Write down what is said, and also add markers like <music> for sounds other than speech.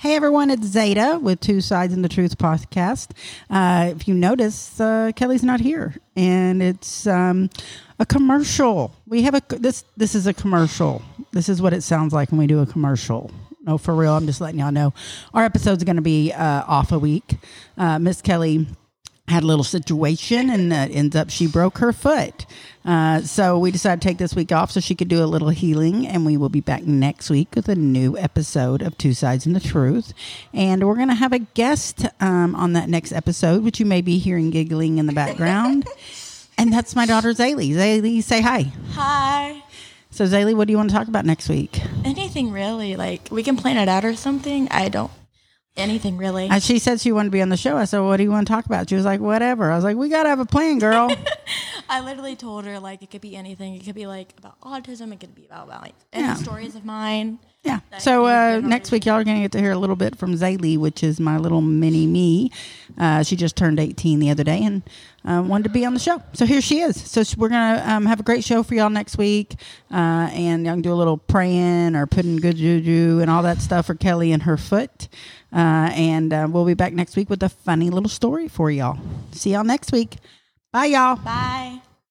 Hey everyone, it's Zeta with Two Sides in the Truth podcast. Uh, if you notice, uh, Kelly's not here, and it's um, a commercial. We have a this. This is a commercial. This is what it sounds like when we do a commercial. No, for real. I'm just letting y'all know. Our episode's going to be uh, off a week. Uh, Miss Kelly had a little situation and uh, ends up she broke her foot. Uh, so we decided to take this week off so she could do a little healing, and we will be back next week with a new episode of Two Sides and the Truth. And we're going to have a guest um, on that next episode, which you may be hearing giggling in the background. <laughs> and that's my daughter Zaylee. Zaylee, say hi. Hi. So Zaylee, what do you want to talk about next week? Anything really? Like we can plan it out or something. I don't anything really. And she said she wanted to be on the show. I said, "What do you want to talk about?" She was like, "Whatever." I was like, "We got to have a plan, girl." <laughs> I literally told her like it could be anything. It could be like about autism. It could be about, about like any Yeah. stories of mine. Yeah. So uh, next week, y'all are going to get to hear a little bit from Zaylee, which is my little mini me. Uh, she just turned 18 the other day and uh, wanted to be on the show. So here she is. So we're going to um, have a great show for y'all next week. Uh, and y'all can do a little praying or putting good juju and all that stuff for Kelly and her foot. Uh, and uh, we'll be back next week with a funny little story for y'all. See y'all next week. Bye, y'all. Bye.